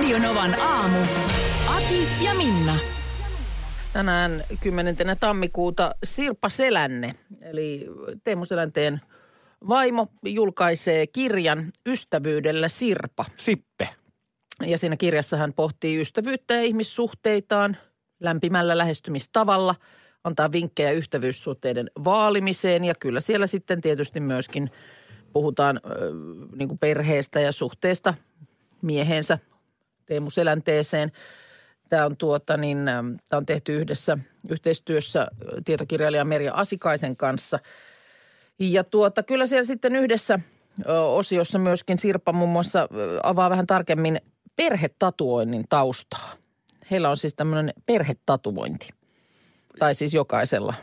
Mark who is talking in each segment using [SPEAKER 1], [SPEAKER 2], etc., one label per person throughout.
[SPEAKER 1] Radionovan aamu. Ati ja Minna.
[SPEAKER 2] Tänään 10. tammikuuta Sirpa Selänne, eli Teemu Selänteen vaimo, julkaisee kirjan Ystävyydellä Sirpa.
[SPEAKER 3] Sippe.
[SPEAKER 2] Ja siinä kirjassa hän pohtii ystävyyttä ja ihmissuhteitaan lämpimällä lähestymistavalla, antaa vinkkejä ystävyyssuhteiden vaalimiseen ja kyllä siellä sitten tietysti myöskin puhutaan äh, niin kuin perheestä ja suhteesta miehensä Teemu Selänteeseen. Tämä on, tuota, niin, tämä on tehty yhdessä yhteistyössä tietokirjailija Merja Asikaisen kanssa. Ja tuota, kyllä siellä sitten yhdessä osiossa myöskin Sirpa muun muassa avaa vähän tarkemmin perhetatuoinnin taustaa. Heillä on siis tämmöinen perhetatuointi. Tai siis jokaisella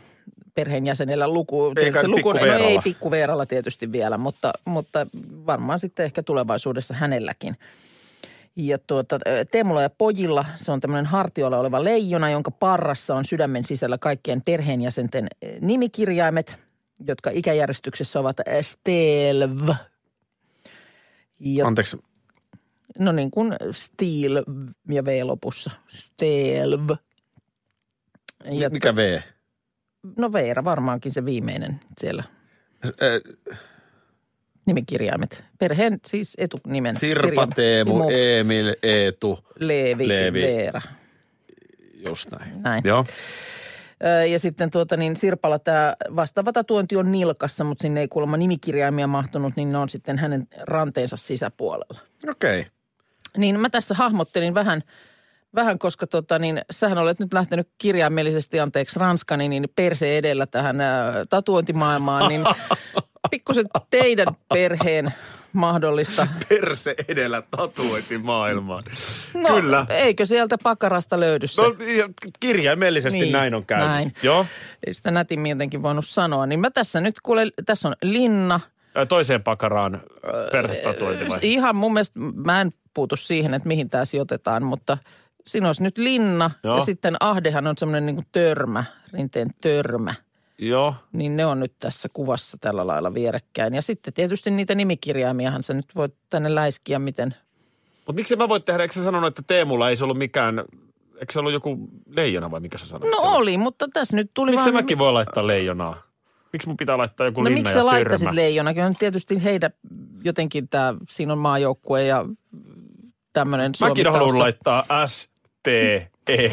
[SPEAKER 2] perheenjäsenellä luku.
[SPEAKER 3] Eikä
[SPEAKER 2] luku no ei pikkuveeralla tietysti vielä, mutta, mutta varmaan sitten ehkä tulevaisuudessa hänelläkin. Ja tuota, Teemulla ja pojilla se on tämmöinen hartiolla oleva leijona, jonka parrassa on sydämen sisällä kaikkien perheenjäsenten nimikirjaimet, jotka ikäjärjestyksessä ovat Stelv. Ja,
[SPEAKER 3] Anteeksi,
[SPEAKER 2] no niin kuin Steel ja V lopussa. Stelv. Ja,
[SPEAKER 3] mikä V?
[SPEAKER 2] no Veera varmaankin se viimeinen siellä
[SPEAKER 3] Äh,
[SPEAKER 2] nimikirjaimet. Perheen siis etunimen.
[SPEAKER 3] Sirpa. Teemu,
[SPEAKER 2] Mu-
[SPEAKER 3] Emil, Eetu.
[SPEAKER 2] Leevi,
[SPEAKER 3] Leevi.
[SPEAKER 2] Veera.
[SPEAKER 3] Just näin.
[SPEAKER 2] Näin.
[SPEAKER 3] Joo.
[SPEAKER 2] Ja sitten tuota niin Sirpalla tämä vastaava tatuointi on nilkassa, mutta sinne ei kuulemma nimikirjaimia mahtunut, niin ne on sitten hänen ranteensa sisäpuolella.
[SPEAKER 3] Okei. Okay.
[SPEAKER 2] Niin mä tässä hahmottelin vähän, vähän koska tota niin, sähän olet nyt lähtenyt kirjaimellisesti, anteeksi ranskani, niin perse edellä tähän ää, tatuointimaailmaan, niin pikkusen teidän perheen mahdollista.
[SPEAKER 3] Perse edellä tatuointi maailmaan.
[SPEAKER 2] No,
[SPEAKER 3] Kyllä.
[SPEAKER 2] eikö sieltä pakarasta löydy se?
[SPEAKER 3] No, ja kirjaimellisesti
[SPEAKER 2] Niin,
[SPEAKER 3] näin on käynyt.
[SPEAKER 2] näin.
[SPEAKER 3] Joo.
[SPEAKER 2] Ei sitä nätimmin jotenkin voinut sanoa. Niin mä tässä nyt kuule, tässä on linna.
[SPEAKER 3] Toiseen pakaraan perhetatuointi vai?
[SPEAKER 2] Ihan mun mielestä, mä en puutu siihen, että mihin tämä sijoitetaan, mutta siinä olisi nyt linna
[SPEAKER 3] Joo.
[SPEAKER 2] ja sitten ahdehan on semmoinen niin törmä, rinteen törmä.
[SPEAKER 3] Joo.
[SPEAKER 2] Niin ne on nyt tässä kuvassa tällä lailla vierekkäin. Ja sitten tietysti niitä nimikirjaimiahan sä nyt voit tänne läiskiä, miten
[SPEAKER 3] Mutta miksi mä voit tehdä, eikö sä sanonut, että Teemulla ei se ollut mikään, eikö se ollut joku leijona vai mikä sä sanoit?
[SPEAKER 2] No oli, mutta tässä nyt tuli
[SPEAKER 3] Miksi
[SPEAKER 2] vaan...
[SPEAKER 3] mäkin voi laittaa leijonaa? Miksi mun pitää laittaa joku
[SPEAKER 2] No
[SPEAKER 3] linna
[SPEAKER 2] miksi sä laittaisit leijona? Kyllä tietysti heidän jotenkin tämä, siinä on maajoukkue ja tämmöinen
[SPEAKER 3] Mäkin haluan laittaa S, T, E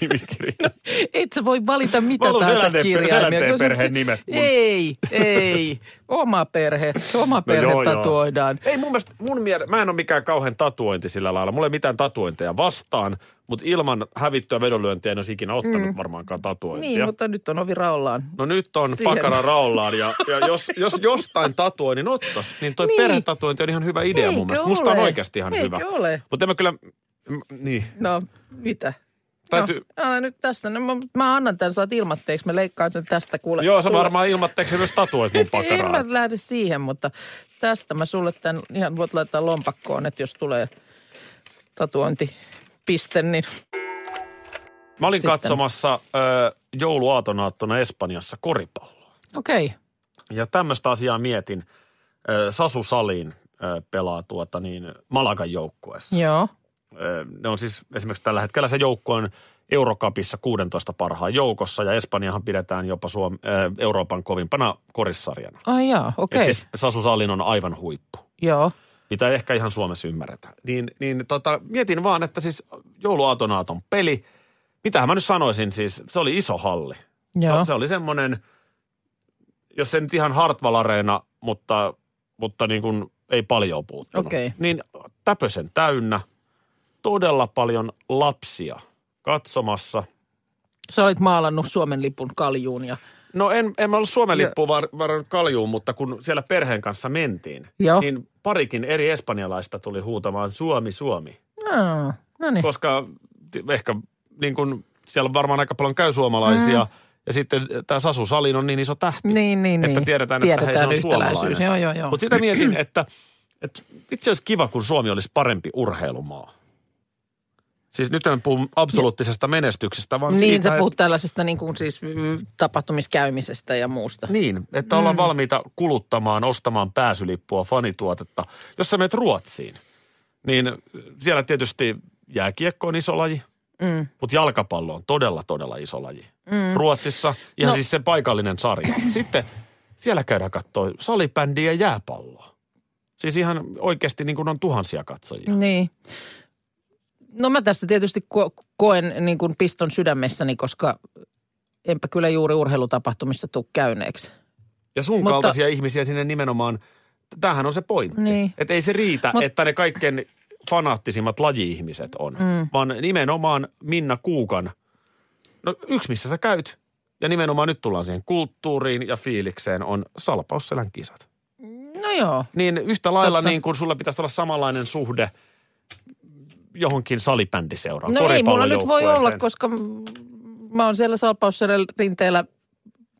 [SPEAKER 3] nimikirja.
[SPEAKER 2] Et sä voi valita mitä tahansa
[SPEAKER 3] Selänteen-
[SPEAKER 2] kirjaimia.
[SPEAKER 3] Selänteen perheen nimet mun.
[SPEAKER 2] Ei, ei. Oma perhe. Oma perhe
[SPEAKER 3] No joo, joo.
[SPEAKER 2] tatuoidaan.
[SPEAKER 3] Ei mun mielestä, mun miele, mä en ole mikään kauhean tatuointi sillä lailla. Mulla ei mitään tatuointeja vastaan, mutta ilman hävittyä vedonlyöntiä en olisi ikinä ottanut mm. varmaankaan tatuointia.
[SPEAKER 2] Niin, mutta nyt on ovi raollaan.
[SPEAKER 3] No nyt on
[SPEAKER 2] Siihen.
[SPEAKER 3] pakara raollaan ja, ja jos, jos jostain tatuoi, niin ottas. Niin toi
[SPEAKER 2] Niin.
[SPEAKER 3] perhetatuointi on ihan hyvä idea
[SPEAKER 2] Eikö
[SPEAKER 3] mun mielestä. Musta on
[SPEAKER 2] ole?
[SPEAKER 3] oikeasti ihan
[SPEAKER 2] Eikö
[SPEAKER 3] hyvä.
[SPEAKER 2] ole?
[SPEAKER 3] Mutta en mä kyllä, niin.
[SPEAKER 2] No, mitä?
[SPEAKER 3] Täytyy-
[SPEAKER 2] No, anna nyt tästä. No, mä, mä annan tämän, saat ilmatteeksi. Mä leikkaan sen tästä. Kuule,
[SPEAKER 3] Joo, sä varmaan ilmatteeksi myös tatuoit mun
[SPEAKER 2] En
[SPEAKER 3] pakaraa.
[SPEAKER 2] mä lähde siihen, mutta tästä mä sulle tämän ihan voit laittaa lompakkoon, että jos tulee tatuointipiste, niin
[SPEAKER 3] Mä olin
[SPEAKER 2] Sitten.
[SPEAKER 3] katsomassa ö, jouluaatonaattona Espanjassa koripalloa.
[SPEAKER 2] okei. Okay.
[SPEAKER 3] Ja tämmöistä asiaa mietin. Ö, Sasu Salin ö, pelaa tuota niin Malagan joukkueessa.
[SPEAKER 2] Joo.
[SPEAKER 3] Ne on siis esimerkiksi tällä hetkellä se joukkue on Eurokapissa 16 parhaan joukossa ja Espanjahan pidetään jopa Suom- Euroopan kovimpana korissarjana.
[SPEAKER 2] Ai jaa, okei.
[SPEAKER 3] Okay.
[SPEAKER 2] Okay.
[SPEAKER 3] Siis Sasu Salin on aivan huippu.
[SPEAKER 2] Joo.
[SPEAKER 3] mitä ehkä ihan Suomessa ymmärretä. Niin, niin tota, mietin vaan, että siis jouluaatonaaton peli, mitähän mä nyt sanoisin siis, se oli iso halli.
[SPEAKER 2] Joo.
[SPEAKER 3] No, se oli semmoinen, jos se nyt ihan Hartwall Areena, mutta, mutta niin kuin ei paljon puuttunut.
[SPEAKER 2] Okei.
[SPEAKER 3] Niin täpösen täynnä, todella paljon lapsia katsomassa.
[SPEAKER 2] Sä olit maalannut Suomen lipun kaljuun ja
[SPEAKER 3] No en, en mä ollut Suomen lippuun var, varannut kaljuun, mutta kun siellä perheen kanssa mentiin,
[SPEAKER 2] Joo.
[SPEAKER 3] niin parikin eri espanjalaista tuli huutamaan Suomi, Suomi.
[SPEAKER 2] Aa, no niin.
[SPEAKER 3] Koska ehkä niin kun siellä varmaan aika paljon käy suomalaisia. Mm. Ja sitten tämä Sasu Salin on niin iso tähti.
[SPEAKER 2] Niin, niin,
[SPEAKER 3] että
[SPEAKER 2] niin.
[SPEAKER 3] tiedetään, että hei, se on suomalainen.
[SPEAKER 2] Joo, joo, joo.
[SPEAKER 3] Mutta sitä mietin, että, että itse olisi kiva, kun Suomi olisi parempi urheilumaa. Siis nyt en puhu absoluuttisesta menestyksestä, vaan
[SPEAKER 2] Niin,
[SPEAKER 3] siitä,
[SPEAKER 2] sä puhut tällaisesta niin kuin siis mm, tapahtumiskäymisestä ja muusta.
[SPEAKER 3] Niin, että ollaan mm. valmiita kuluttamaan, ostamaan pääsylippua, fanituotetta. Jos sä menet Ruotsiin, niin siellä tietysti jääkiekko on iso laji,
[SPEAKER 2] Mm.
[SPEAKER 3] mutta jalkapallo on todella, todella iso laji. Mm. Ruotsissa ihan
[SPEAKER 2] no.
[SPEAKER 3] siis se paikallinen sarja. Sitten siellä käydään katsoa salibändiä ja jääpalloa. Siis ihan oikeasti niin kuin on tuhansia katsojia.
[SPEAKER 2] Niin. No mä tässä tietysti ko- koen niin kuin piston sydämessäni, koska enpä kyllä juuri urheilutapahtumissa tuu käyneeksi.
[SPEAKER 3] Ja sun
[SPEAKER 2] Mutta-
[SPEAKER 3] kaltaisia ihmisiä sinne nimenomaan, tämähän on se pointti.
[SPEAKER 2] Niin.
[SPEAKER 3] Että ei se riitä,
[SPEAKER 2] Mut,
[SPEAKER 3] että ne kaikkein fanaattisimmat laji-ihmiset on, mm. vaan nimenomaan Minna Kuukan, no yksi missä sä käyt, ja nimenomaan nyt tullaan siihen kulttuuriin ja fiilikseen, on Salpausselän kisat.
[SPEAKER 2] No joo.
[SPEAKER 3] Niin yhtä lailla
[SPEAKER 2] Totta.
[SPEAKER 3] niin kuin sulla pitäisi olla samanlainen suhde johonkin salibändiseuraan,
[SPEAKER 2] No ei mulla nyt voi olla, koska mä oon siellä salpausserän rinteellä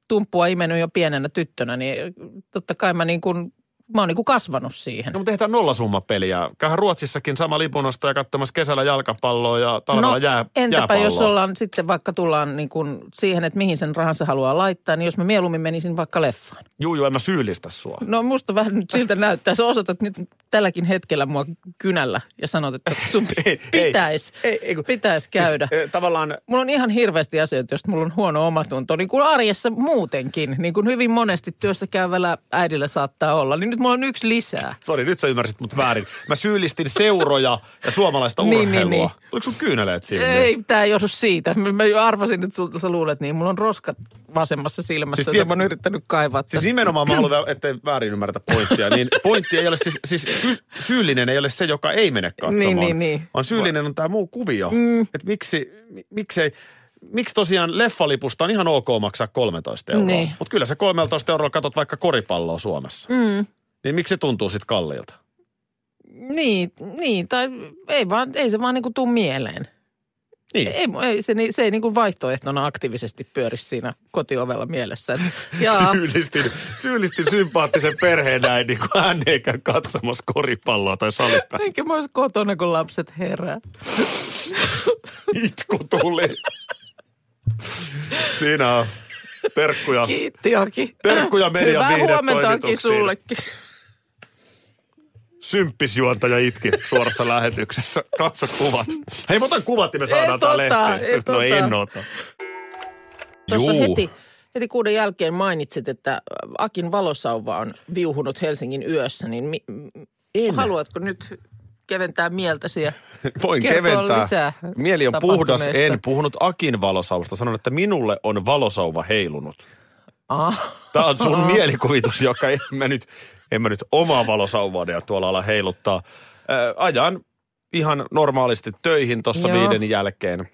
[SPEAKER 2] tumppua imennyt jo pienenä tyttönä, niin totta kai mä niin kuin, mä oon niin kuin kasvanut siihen.
[SPEAKER 3] No mutta tehdään nollasummapeliä. Käyhän Ruotsissakin sama lipunosta ja katsomassa kesällä jalkapalloa ja talvella
[SPEAKER 2] no,
[SPEAKER 3] jää,
[SPEAKER 2] entäpä
[SPEAKER 3] jääpalloa.
[SPEAKER 2] jos ollaan sitten vaikka tullaan niin kuin siihen, että mihin sen rahansa haluaa laittaa, niin jos mä mieluummin menisin vaikka leffaan.
[SPEAKER 3] Juu, juu, en mä syyllistä sua.
[SPEAKER 2] No musta vähän nyt siltä näyttää. Sä osoitat nyt tälläkin hetkellä mua kynällä ja sanot, että sun pitäisi pitäis käydä.
[SPEAKER 3] Siis, tavallaan,
[SPEAKER 2] Mulla on ihan hirveästi asioita, joista mulla on huono omatunto. Niin kuin arjessa muutenkin, niin kuin hyvin monesti työssä käyvällä äidillä saattaa olla. Niin nyt mulla on yksi lisää.
[SPEAKER 3] sori, nyt sä ymmärsit mut väärin. Mä syyllistin seuroja ja suomalaista
[SPEAKER 2] Niin,
[SPEAKER 3] urheilua.
[SPEAKER 2] niin, niin.
[SPEAKER 3] Tuliko sun kyyneleet siinä?
[SPEAKER 2] Ei, tämä ei johdu siitä. Mä, mä jo arvasin, että sul, sä luulet niin. Mulla on roskat vasemmassa silmässä,
[SPEAKER 3] Siis tiet-
[SPEAKER 2] jota mä oon yrittänyt kaivaa.
[SPEAKER 3] Siis
[SPEAKER 2] tässä.
[SPEAKER 3] nimenomaan mä haluan, ettei väärin ymmärretä pointtia. Niin pointti ei ole siis, siis syyllinen ei ole se, joka ei mene katsomaan.
[SPEAKER 2] Niin, niin, niin.
[SPEAKER 3] Vaan syyllinen on tämä muu kuvio. Mm. Että miksi, mi- miksei, miksi tosiaan leffalipusta on ihan ok maksaa 13 euroa.
[SPEAKER 2] Niin.
[SPEAKER 3] Mutta kyllä se 13 euroa katot vaikka koripalloa Suomessa.
[SPEAKER 2] Mm.
[SPEAKER 3] Niin miksi se tuntuu sitten kalliilta?
[SPEAKER 2] Niin, niin, tai ei, vaan, ei se vaan niinku tuu mieleen.
[SPEAKER 3] Niin.
[SPEAKER 2] Ei, ei, se, se ei niinku vaihtoehtona aktiivisesti pyöri siinä kotiovella mielessä. Jaa,
[SPEAKER 3] Syyllistin, syyllistin sympaattisen perheen näin, niin kuin hän ei käy katsomassa koripalloa tai salipää.
[SPEAKER 2] enkä mä olisi kotona, kun lapset herää.
[SPEAKER 3] Itku tuli. Siinä on terkkuja.
[SPEAKER 2] Kiitti Aki.
[SPEAKER 3] Terkkuja median
[SPEAKER 2] Hyvää huomenta Aki sullekin.
[SPEAKER 3] Symppisjuontaja itki suorassa lähetyksessä. Katso kuvat. Hei, mä otan kuvat, niin me saadaan
[SPEAKER 2] Et
[SPEAKER 3] tää lehteen. No ei en ota.
[SPEAKER 2] Tuossa
[SPEAKER 3] Juu.
[SPEAKER 2] heti, heti kuuden jälkeen mainitsit, että Akin valosauva on viuhunut Helsingin yössä, niin mi,
[SPEAKER 3] En.
[SPEAKER 2] haluatko nyt keventää mieltäsi ja
[SPEAKER 3] Voin keventää.
[SPEAKER 2] lisää
[SPEAKER 3] Mieli on puhdas. En puhunut Akin valosauvasta. Sanon, että minulle on valosauva heilunut.
[SPEAKER 2] Ah,
[SPEAKER 3] Tämä on sun mielikuvitus, joka en mä nyt, en mä nyt omaa valosauvaani tuolla ala heiluttaa. Ää, ajan ihan normaalisti töihin tuossa viiden jälkeen.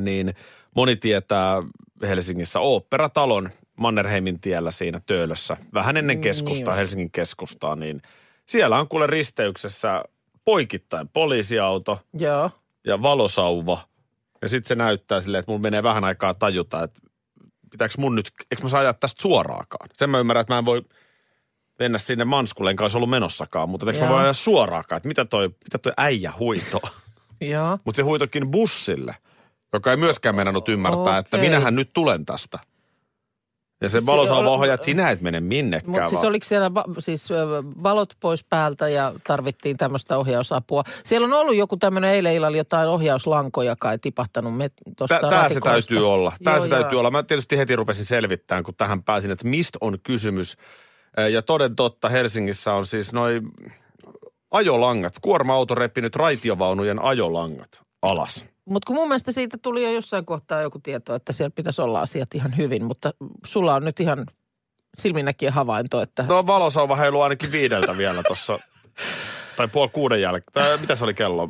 [SPEAKER 3] Niin moni tietää Helsingissä Oopperatalon Mannerheimin tiellä siinä Töölössä. Vähän ennen
[SPEAKER 2] Mm,
[SPEAKER 3] keskustaa,
[SPEAKER 2] niin.
[SPEAKER 3] Helsingin keskustaa, niin siellä on kuule risteyksessä poikittain poliisiauto
[SPEAKER 2] joo.
[SPEAKER 3] ja valosauva. Ja sitten se näyttää silleen, että mulla menee vähän aikaa tajuta, että pitääkö mun nyt, eikö mä saa ajaa tästä suoraakaan. Sen mä ymmärrän, että mä en voi mennä sinne Manskulle, enkä olisi ollut menossakaan, mutta eikö mä
[SPEAKER 2] Joo.
[SPEAKER 3] voi ajaa suoraakaan, että mitä toi, mitä toi äijä huitoo.
[SPEAKER 2] Joo.
[SPEAKER 3] mutta se huitokin bussille, joka ei myöskään meinannut ymmärtää, että
[SPEAKER 2] Okei.
[SPEAKER 3] minähän nyt tulen tästä. Ja se
[SPEAKER 2] on-
[SPEAKER 3] ohjaa, että sinä et mene minnekään.
[SPEAKER 2] Mutta siis
[SPEAKER 3] vaan-
[SPEAKER 2] oliko siellä va- siis valot pois päältä ja tarvittiin tämmöistä ohjausapua? Siellä on ollut joku tämmöinen eilen illalla jotain ohjauslankoja kai tipahtanut tuosta
[SPEAKER 3] Tämä se täytyy olla. Tämä
[SPEAKER 2] Joo,
[SPEAKER 3] se
[SPEAKER 2] joo.
[SPEAKER 3] täytyy olla. Mä tietysti heti rupesin selvittämään, kun tähän pääsin, että mistä on kysymys. Ja toden totta Helsingissä on siis noin ajolangat, kuorma-auto reppinyt raitiovaunujen ajolangat alas.
[SPEAKER 2] Mutta kun mun mielestä siitä tuli jo jossain kohtaa joku tieto, että siellä pitäisi olla asiat ihan hyvin, mutta sulla on nyt ihan silminnäkijä havainto, että
[SPEAKER 3] No valosauva heiluu ainakin viideltä vielä tuossa, tai puoli kuuden jälkeen. Tai mitä se oli kello?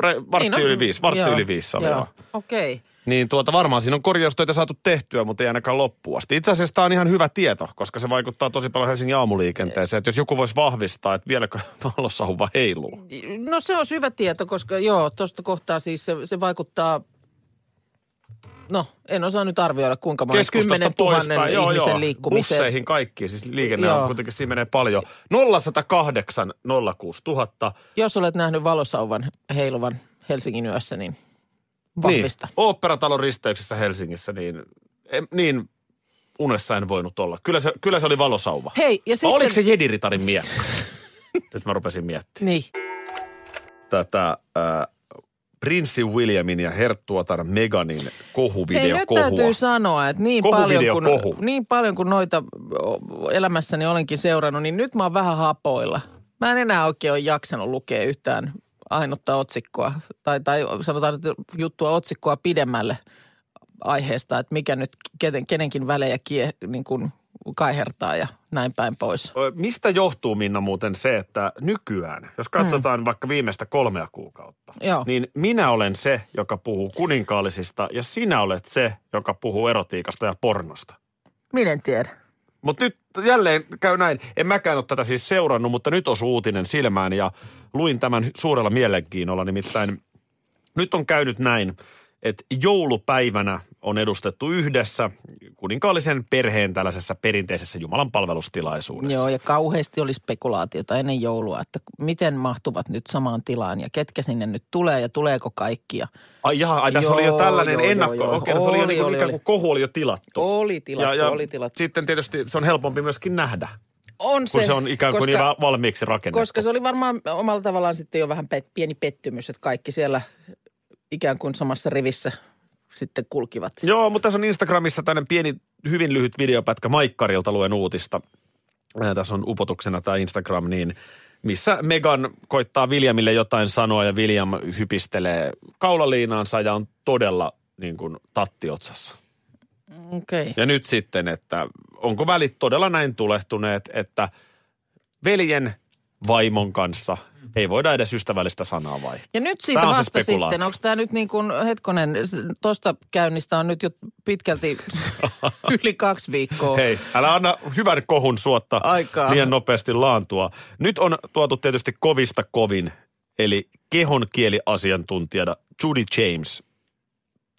[SPEAKER 3] re, vartti
[SPEAKER 2] Niin, no,
[SPEAKER 3] yli viisi, vartti
[SPEAKER 2] joo,
[SPEAKER 3] yli viisi oli.
[SPEAKER 2] Okei. Okay.
[SPEAKER 3] Niin tuota, varmaan siinä on korjaustöitä saatu tehtyä, mutta ei ainakaan loppuun asti. Itse asiassa tämä on ihan hyvä tieto, koska se vaikuttaa tosi paljon Helsingin aamuliikenteeseen. Että jos joku voisi vahvistaa, että vieläkö valossahuva heiluu.
[SPEAKER 2] No se on hyvä tieto, koska joo, tuosta kohtaa siis se, se vaikuttaa, no en osaa nyt arvioida kuinka monen,
[SPEAKER 3] Keskustasta
[SPEAKER 2] 10 000
[SPEAKER 3] poispäin, joo,
[SPEAKER 2] ihmisen
[SPEAKER 3] joo.
[SPEAKER 2] liikkumiseen.
[SPEAKER 3] Busseihin kaikki, siis liikenne
[SPEAKER 2] Joo.
[SPEAKER 3] on kuitenkin siinä menee paljon. 0108 06000.
[SPEAKER 2] Jos olet nähnyt valosauvan heiluvan Helsingin yössä, niin vahvista.
[SPEAKER 3] Niin, Oopperatalon risteyksessä Helsingissä, niin, en, niin unessa en voinut olla. Kyllä se, kyllä se oli valosauva.
[SPEAKER 2] Hei, ja
[SPEAKER 3] Vai
[SPEAKER 2] sitten...
[SPEAKER 3] Oliko se Jediritarin miekka? Nyt mä rupesin miettimään.
[SPEAKER 2] Niin.
[SPEAKER 3] Tätä äh, prinssi Williamin ja herttuatar Meganin
[SPEAKER 2] Hei,
[SPEAKER 3] kohuvideo
[SPEAKER 2] nyt täytyy sanoa, että niin paljon, kun, niin paljon kuin noita elämässäni olenkin seurannut, niin nyt mä oon vähän hapoilla. Mä en enää oikein ole jaksanut lukea yhtään ainutta otsikkoa, tai, tai sanotaan että juttua otsikkoa pidemmälle aiheesta, että mikä nyt kenen, kenenkin välejä kie, niin kuin kaihertaa ja näin päin pois.
[SPEAKER 3] Mistä johtuu Minna muuten se, että nykyään, jos katsotaan mm. vaikka viimeistä kolmea kuukautta,
[SPEAKER 2] Joo.
[SPEAKER 3] niin minä olen se, joka puhuu kuninkaallisista ja sinä olet se, joka puhuu erotiikasta ja pornosta.
[SPEAKER 2] Minä en tiedä.
[SPEAKER 3] Mutta nyt jälleen käy näin. En mäkään ole tätä siis seurannut, mutta nyt osui uutinen silmään ja luin tämän suurella mielenkiinnolla. Nimittäin nyt on käynyt näin, että joulupäivänä on edustettu yhdessä kuninkaallisen perheen tällaisessa perinteisessä Jumalan palvelustilaisuudessa.
[SPEAKER 2] Joo, ja kauheasti oli spekulaatiota ennen joulua, että miten mahtuvat nyt samaan tilaan ja ketkä sinne nyt tulee ja tuleeko kaikki. Ja
[SPEAKER 3] Ai jaha, ai tässä
[SPEAKER 2] Joo,
[SPEAKER 3] oli jo tällainen
[SPEAKER 2] joo,
[SPEAKER 3] ennakko.
[SPEAKER 2] joo, joo.
[SPEAKER 3] Okei, se oli, jo
[SPEAKER 2] Oli,
[SPEAKER 3] niin kuin
[SPEAKER 2] oli,
[SPEAKER 3] ikään
[SPEAKER 2] oli.
[SPEAKER 3] kuin kohu oli jo tilattu.
[SPEAKER 2] oli tilattu, oli tilattu.
[SPEAKER 3] Sitten tietysti se on helpompi myöskin nähdä,
[SPEAKER 2] On
[SPEAKER 3] kun se, on ikään kuin
[SPEAKER 2] koska,
[SPEAKER 3] jo valmiiksi rakennettu.
[SPEAKER 2] koska se oli varmaan omalla tavallaan sitten jo vähän pet, pieni pettymys, että kaikki siellä ikään kuin samassa rivissä sitten kulkivat.
[SPEAKER 3] Joo, mutta tässä on Instagramissa tämmöinen pieni, hyvin lyhyt videopätkä Maikkarilta luen uutista. Ää, tässä on upotuksena tämä Instagram, niin missä Megan koittaa Williamille jotain sanoa ja William hypistelee kaulaliinaansa ja on todella niin kuin tattiotsassa.
[SPEAKER 2] Okei. Okay.
[SPEAKER 3] Ja nyt sitten, että onko välit todella näin tulehtuneet, että veljen vaimon kanssa ei voida edes ystävällistä sanaa vaihtaa.
[SPEAKER 2] Ja nyt siitä
[SPEAKER 3] on se
[SPEAKER 2] vasta sitten, onko tämä nyt niin kuin, hetkonen, tuosta käynnistä on nyt jo pitkälti yli kaksi viikkoa.
[SPEAKER 3] Hei, älä anna hyvän kohun suotta
[SPEAKER 2] Aikaa.
[SPEAKER 3] liian nopeasti laantua. Nyt on tuotu tietysti kovista kovin, eli kehonkieliasiantuntijana Judy James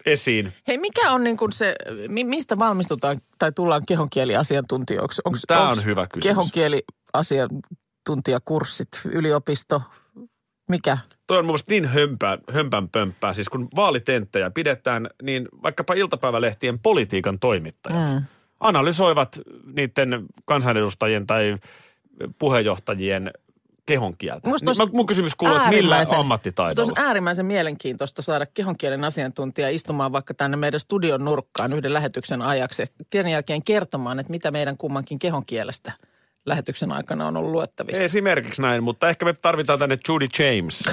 [SPEAKER 3] esiin.
[SPEAKER 2] Hei, mikä on niin kuin se, mi- mistä valmistutaan tai tullaan kehonkieliasiantuntijoiksi? Onks,
[SPEAKER 3] Tää on
[SPEAKER 2] onks
[SPEAKER 3] hyvä kysymys.
[SPEAKER 2] Kehonkieliasiantuntijakurssit, yliopisto, mikä?
[SPEAKER 3] Toi on mun niin hömpää, hömpän pömppää. Siis kun vaalitenttejä pidetään, niin vaikkapa iltapäivälehtien politiikan toimittajat
[SPEAKER 2] Mm.
[SPEAKER 3] analysoivat niiden kansanedustajien tai puheenjohtajien kehonkieltä.
[SPEAKER 2] Musta
[SPEAKER 3] Niin mun kysymys kuuluu, että millä ammattitaidolla?
[SPEAKER 2] Musta olisi äärimmäisen mielenkiintoista saada kehonkielen asiantuntija istumaan vaikka tänne meidän studion nurkkaan yhden lähetyksen ajaksi ja sen jälkeen kertomaan, että mitä meidän kummankin kehonkielestä lähetyksen aikana on ollut luettavissa.
[SPEAKER 3] Esimerkiksi näin, mutta ehkä me tarvitaan tänne Judy James,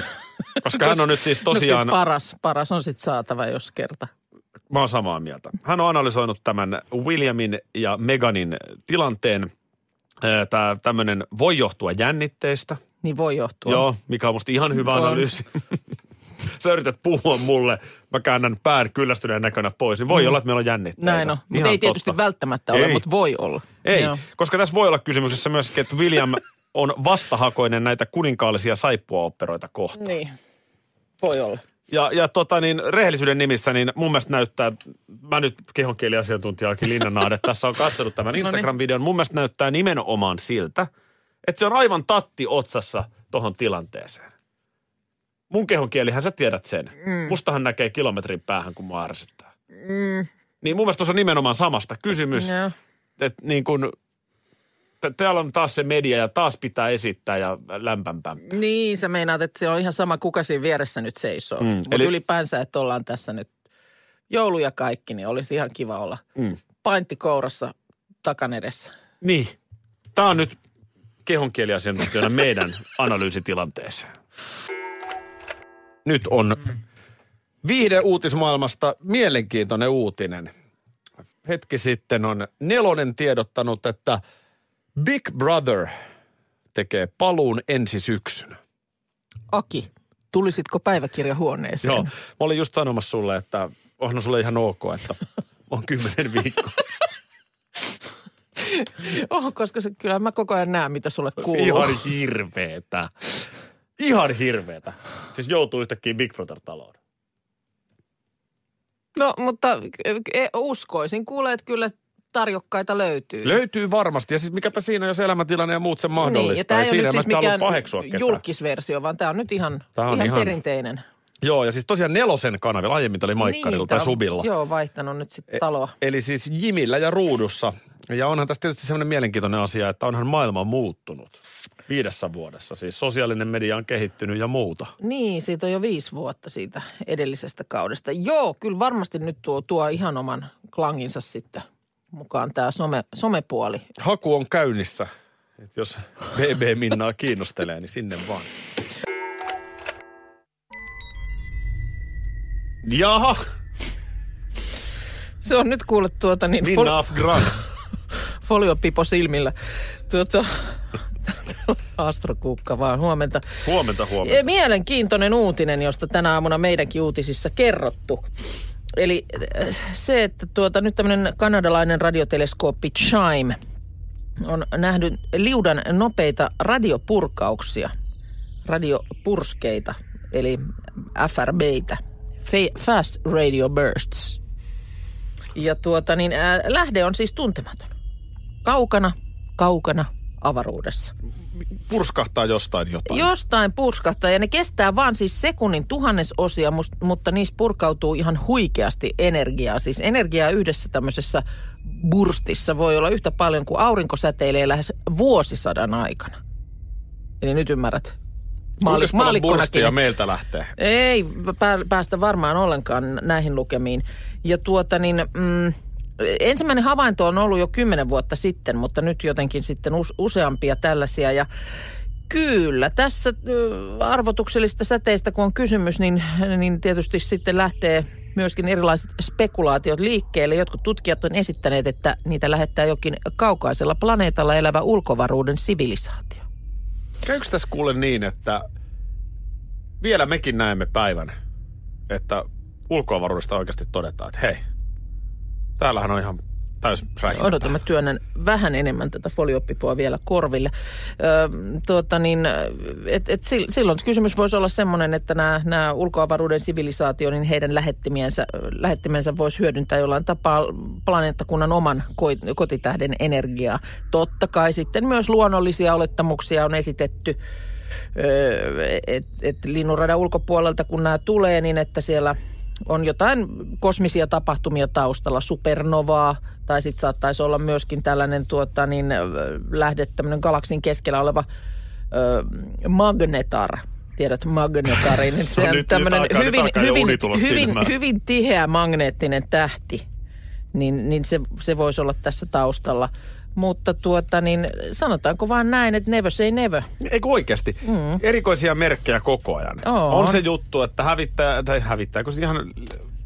[SPEAKER 3] koska hän on nyt siis tosiaan,
[SPEAKER 2] No, paras, paras on sitten saatava, jos kerta.
[SPEAKER 3] mä oon samaa mieltä. Hän on analysoinut tämän Williamin ja Meganin tilanteen. Tämä tämmöinen voi johtua jännitteistä,
[SPEAKER 2] Niin voi johtua.
[SPEAKER 3] joo, mikä on musta ihan hyvä
[SPEAKER 2] On.
[SPEAKER 3] analyysi. Sä yrität puhua mulle, mä käännän pään kyllästyneen näkönä pois, niin voi olla, että meillä on jännitteitä.
[SPEAKER 2] Mm. Näin on, mutta
[SPEAKER 3] Ihan
[SPEAKER 2] ei tietysti
[SPEAKER 3] totta.
[SPEAKER 2] välttämättä ole,
[SPEAKER 3] Ei.
[SPEAKER 2] mutta voi olla.
[SPEAKER 3] Ei,
[SPEAKER 2] Joo.
[SPEAKER 3] koska tässä voi olla kysymyksessä myöskin, että William on vastahakoinen näitä kuninkaallisia saippuaoperoita kohtaan.
[SPEAKER 2] Niin, voi olla.
[SPEAKER 3] Ja, ja tota niin, rehellisyyden nimissä, niin mun mielestä näyttää, mä nyt kehonkieliasiantuntijakin Linna Naade tässä on katsonut tämän
[SPEAKER 2] niin.
[SPEAKER 3] Instagram-videon, mun mielestä näyttää nimenomaan siltä, että se on aivan tatti otsassa tohon tilanteeseen. Mun kehonkielihän sä tiedät sen. Mm. Mustahan näkee kilometrin päähän, kun mua ärsyttää.
[SPEAKER 2] Mm,
[SPEAKER 3] Niin mun mielestä tuossa on nimenomaan samasta kysymys,
[SPEAKER 2] joo.
[SPEAKER 3] että niin kun, t- täällä on taas se media ja taas pitää esittää ja lämpämpää.
[SPEAKER 2] Niin, sä meinaat, että se on ihan sama, kuka siinä vieressä nyt seisoo.
[SPEAKER 3] Mm,
[SPEAKER 2] Mutta
[SPEAKER 3] eli-
[SPEAKER 2] ylipäänsä, että ollaan tässä nyt joulu ja kaikki, niin olisi ihan kiva olla
[SPEAKER 3] Mm.
[SPEAKER 2] paintti kourassa takan edessä.
[SPEAKER 3] Niin. Tämä on nyt kehonkieliasiantuntijana meidän analyysitilanteeseen. Nyt on viihde uutismaailmasta mielenkiintoinen uutinen. Hetki sitten on Nelonen tiedottanut, että Big Brother tekee paluun ensi syksynä.
[SPEAKER 2] Aki. Tulisitko päiväkirjahuoneeseen?
[SPEAKER 3] Joo, mä olin just sanomassa sulle, että onhan sulle ihan ok, että on kymmenen viikkoa.
[SPEAKER 2] Oh, koska se, kyllä mä koko ajan näen, mitä sulle kuuluu.
[SPEAKER 3] Ihan hirveetä. Ihan hirveetä. Siis joutuu yhtäkkiä Big Brother-taloon.
[SPEAKER 2] No, mutta e, uskoisin. Kuulee, että kyllä tarjokkaita löytyy.
[SPEAKER 3] Löytyy varmasti. Ja siis mikäpä siinä, jos elämäntilanne ja muut sen
[SPEAKER 2] niin, ja
[SPEAKER 3] mahdollistaa.
[SPEAKER 2] tämä ei
[SPEAKER 3] siinä
[SPEAKER 2] ole nyt siis mikään
[SPEAKER 3] paheksua
[SPEAKER 2] julkisversio, vaan tämä on nyt ihan,
[SPEAKER 3] Tää on
[SPEAKER 2] ihan,
[SPEAKER 3] ihan-
[SPEAKER 2] perinteinen.
[SPEAKER 3] Joo, ja siis tosiaan nelosen kanavilla. Aiemmin tämä oli Maikkarilla tai
[SPEAKER 2] tää on-
[SPEAKER 3] Subilla.
[SPEAKER 2] Joo, vaihtanut nyt sitten
[SPEAKER 3] E-
[SPEAKER 2] taloa.
[SPEAKER 3] Eli siis Jimillä ja Ruudussa. Ja onhan tässä tietysti semmoinen mielenkiintoinen asia, että onhan maailma muuttunut viidessä vuodessa. Siis sosiaalinen media on kehittynyt ja muuta.
[SPEAKER 2] Niin, siitä on jo viisi vuotta siitä edellisestä kaudesta. Joo, kyllä varmasti nyt tuo, tuo ihan oman klanginsa sitten mukaan tämä some, somepuoli.
[SPEAKER 3] Haku on käynnissä. Et jos BB Minnaa kiinnostelee, niin sinne vaan. Jaha,
[SPEAKER 2] Se on nyt kuule tuota niin
[SPEAKER 3] Minna Afgran.
[SPEAKER 2] Foliopipo silmillä. Tuota, Astrokuukka vaan, huomenta.
[SPEAKER 3] Huomenta, huomenta.
[SPEAKER 2] Mielenkiintoinen uutinen, josta tänä aamuna meidänkin uutisissa kerrottu. Eli äh, se, että tuota, nyt tämmöinen kanadalainen radioteleskooppi Chime on nähnyt liudan nopeita radiopurkauksia, radiopurskeita, eli FRBitä, Fa- Fast Radio Bursts. Ja tuota niin, ää, lähde on siis tuntematon. Kaukana, kaukana avaruudessa.
[SPEAKER 3] Purskahtaa jostain jotain.
[SPEAKER 2] Jostain purskahtaa ja ne kestää vaan siis sekunnin tuhannesosia, mutta niissä purkautuu ihan huikeasti energiaa. Siis energiaa yhdessä tämmöisessä burstissa voi olla yhtä paljon kuin aurinko säteilee lähes vuosisadan aikana. Eli nyt ymmärrät.
[SPEAKER 3] Paljon
[SPEAKER 2] maallikkonakin.
[SPEAKER 3] meiltä lähtee?
[SPEAKER 2] Ei pää- päästä varmaan ollenkaan näihin lukemiin. Ja tuota niin, mm, ensimmäinen havainto on ollut jo kymmenen vuotta sitten, mutta nyt jotenkin sitten us- useampia tällaisia. Ja kyllä, tässä ö, arvotuksellisista säteistä kun on kysymys, niin, niin tietysti sitten lähtee myöskin erilaiset spekulaatiot liikkeelle. Jotkut tutkijat on esittäneet, että niitä lähettää jokin kaukaisella planeetalla elävä ulkovaruuden sivilisaatio.
[SPEAKER 3] Käykö tässä kuule niin, että vielä mekin näemme päivän, että ulkoavaruudesta oikeasti todetaan, että hei, täällähän on ihan täys räikintä.
[SPEAKER 2] Odotan, mä työnnän vähän enemmän tätä folioppipoa vielä korville. Öö, tuota niin, et, et sil- silloin kysymys voisi olla semmoinen, että nämä, nämä ulkoavaruuden sivilisaatio, niin heidän lähettimiensä, lähettimensä voisi hyödyntää jollain tapaa planeettakunnan oman ko- kotitähden energiaa. Totta kai sitten myös luonnollisia olettamuksia on esitetty, että et linnunradan ulkopuolelta kun nämä tulee, niin että siellä on jotain kosmisia tapahtumia taustalla, supernovaa, tai sitten saattaisi olla myöskin tällainen tuota, niin, lähde, tämmöinen galaksin keskellä oleva ö, magnetar. Tiedät magnetarin, niin se
[SPEAKER 3] No
[SPEAKER 2] on
[SPEAKER 3] nyt- nyt
[SPEAKER 2] tämmöinen
[SPEAKER 3] nyt
[SPEAKER 2] hyvin,
[SPEAKER 3] alkaa
[SPEAKER 2] hyvin,
[SPEAKER 3] tulla
[SPEAKER 2] hyvin,
[SPEAKER 3] silmään.
[SPEAKER 2] hyvin tiheä magneettinen tähti. Niin, niin se, se voisi olla tässä taustalla. Mutta tuota, niin sanotaanko vaan näin, että never say never.
[SPEAKER 3] Eikö oikeasti? Mm. Erikoisia merkkejä koko ajan.
[SPEAKER 2] On.
[SPEAKER 3] on se juttu, että hävittää, tai hävittääkö se ihan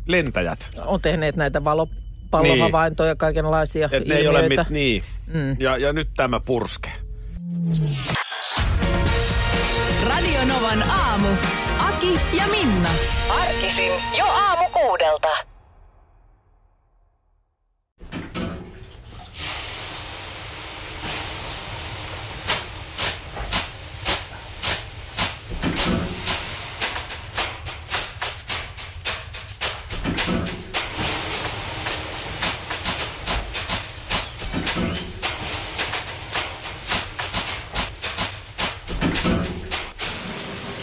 [SPEAKER 3] lentäjät.
[SPEAKER 2] On tehneet näitä valopallohavaintoja, niin. kaikenlaisia
[SPEAKER 3] Että ne
[SPEAKER 2] ilmiöitä.
[SPEAKER 3] ei ole mit, niin. Mm. Ja, ja nyt tämä purske.
[SPEAKER 1] Radio Novan aamu. Aki ja Minna.
[SPEAKER 4] Arkisin jo aamu kuudelta.